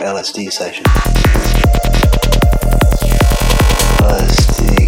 LSD session. LSD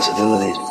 Possibilities.